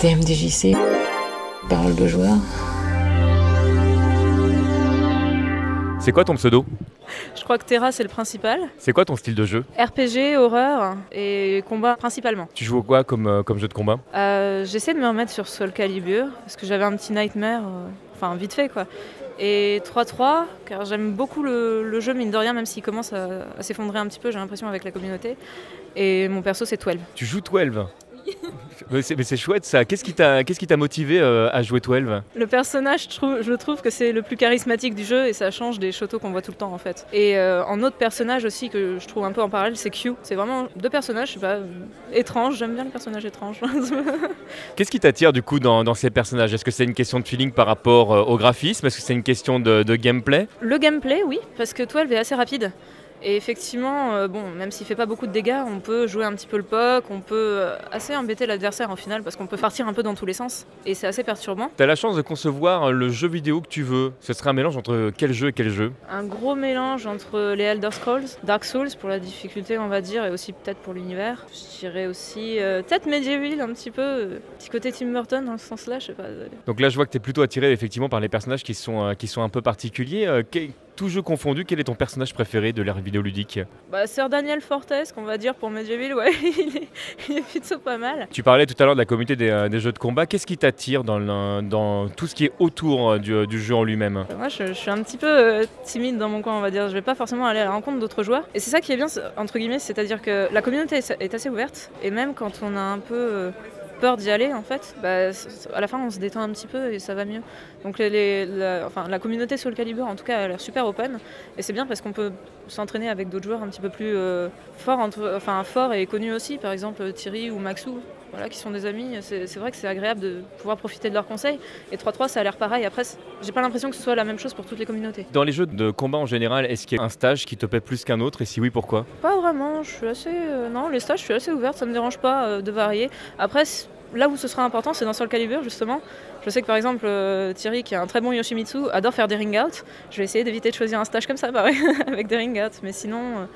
TMDJC, parole de joueur. C'est quoi ton pseudo? Je crois que Terra c'est le principal. C'est quoi ton style de jeu? RPG, horreur et combat principalement. Tu joues au quoi comme, euh, comme jeu de combat? Euh, J'essaie de me remettre sur Soul Calibur parce que j'avais un petit nightmare, euh, enfin vite fait quoi. Et 3-3, car j'aime beaucoup le, le jeu, mine de rien, même s'il commence à, à s'effondrer un petit peu, j'ai l'impression, avec la communauté. Et mon perso c'est 12. Tu joues 12 Mais c'est chouette ça. Qu'est-ce qui t'a t'a motivé euh, à jouer 12 Le personnage, je trouve, je trouve que c'est le plus charismatique du jeu et ça change des shotos qu'on voit tout le temps en fait. Et euh, en autre personnage aussi que je trouve un peu en parallèle, c'est Q. C'est vraiment deux personnages, je sais pas, étranges. J'aime bien les personnages étranges. Qu'est-ce qui t'attire du coup dans, dans ces personnages? Est-ce que c'est une question de feeling par rapport euh, au graphisme? Est-ce que c'est une question de, de gameplay? Le gameplay, oui, parce que 12 est assez rapide. Et effectivement, euh, bon, même s'il fait pas beaucoup de dégâts, on peut jouer un petit peu le POC, on peut euh, assez embêter l'adversaire en final parce qu'on peut partir un peu dans tous les sens et c'est assez perturbant. T'as la chance de concevoir le jeu vidéo que tu veux. Ce serait un mélange entre quel jeu et quel jeu? Un gros mélange entre les Elder Scrolls, Dark Souls pour la difficulté, on va dire, et aussi peut-être pour l'univers. Je dirais aussi euh, peut-être Medieval un petit peu, euh, petit côté Tim Burton dans ce sens-là, je sais pas. Donc là, je vois que t'es plutôt attiré effectivement par les personnages qui sont, euh, qui sont un peu particuliers. Tout jeu confondu, quel est ton personnage préféré de l'ère vidéoludique Bah, Sir Daniel Fortes, qu'on va dire pour Medieval, ouais, il est, il est plutôt pas mal. Tu parlais tout à l'heure de la communauté des, euh, des jeux de combat. Qu'est-ce qui t'attire dans, le- dans tout ce qui est autour euh, du, du jeu en lui-même? Moi, je, je suis un petit peu euh, timide dans mon coin, on va dire. Je vais pas forcément aller à la rencontre d'autres joueurs. Et c'est ça qui est bien, entre guillemets, c'est-à-dire que la communauté est assez ouverte. Et même quand on a un peu euh, peur d'y aller, en fait, bah, à la fin, on se détend un petit peu et ça va mieux. Donc, la, communauté Soul Calibur, en tout cas, a l'air super open. Et c'est bien parce qu'on peut s'entraîner avec d'autres joueurs un petit peu plus euh, forts, enfin, forts et connus aussi. Par exemple, Thierry ou Maxou. Voilà, qui sont des amis, c'est vrai que c'est agréable de pouvoir profiter de leurs conseils. Et 3-3, ça a l'air pareil. Après, j'ai pas l'impression que ce soit la même chose pour toutes les communautés. Dans les jeux de combat en général, est-ce qu'il y a un stage qui te plaît plus qu'un autre? Et si oui, pourquoi? Pas vraiment, je suis assez. euh, non, les stages, je suis assez ouverte, ça me dérange pas euh, de varier. Après, là où ce sera important, c'est dans Soul Calibur, justement. Je sais que par exemple, euh, Thierry, qui est un très bon Yoshimitsu, adore faire des ring out. Je vais essayer d'éviter de choisir un stage comme ça, pareil, avec des ring out. Mais sinon,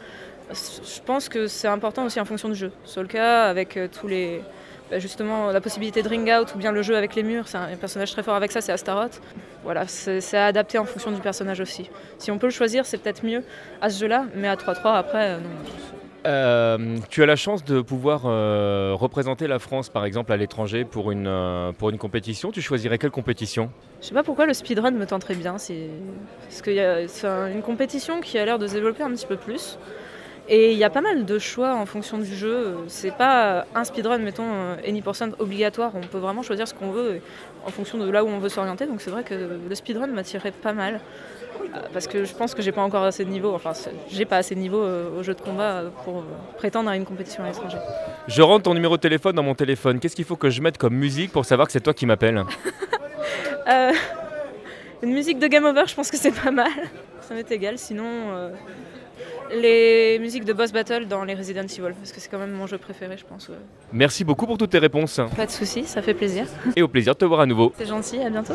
je pense que c'est important aussi en fonction du jeu. Solka, avec tous les. Bah, justement, la possibilité de ring out ou bien le jeu avec les murs, c'est un, personnage très fort avec ça, c'est Astaroth. Voilà, c'est à adapter en fonction du personnage aussi. Si on peut le choisir, c'est peut-être mieux à ce jeu-là, mais à 3-3, après, euh, non. Euh, tu as la chance de pouvoir euh, représenter la France, par exemple, à l'étranger pour une, euh, pour une compétition. Tu choisirais quelle compétition? Je sais pas pourquoi le speedrun me tenterait bien. C'est parce a c'est un- une compétition qui a l'air de se développer un petit peu plus. Et il y a pas mal de choix en fonction du jeu. C'est pas un speedrun, mettons, euh, any percent obligatoire. On peut vraiment choisir ce qu'on veut en fonction de là où on veut s'orienter. Donc c'est vrai que le speedrun m'attirait pas mal. Euh, Parce que je pense que j'ai pas encore assez de niveau, enfin j'ai pas assez de niveau euh, au jeu de combat euh, pour euh, prétendre à une compétition à l'étranger. Je rentre ton numéro de téléphone dans mon téléphone. Qu'est-ce qu'il faut que je mette comme musique pour savoir que c'est toi qui m'appelles? Euh, une musique de Game Over, je pense que c'est pas mal. Ça m'est égal. Sinon, euh, les musiques de boss battle dans les Resident Evil, parce que c'est quand même mon jeu préféré, je pense. ouais. Merci beaucoup pour toutes tes réponses Pas de soucis, ça fait plaisir. et au plaisir de te voir à nouveau. C'est gentil, à bientôt.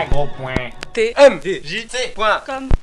Bagro.com TMDJC.com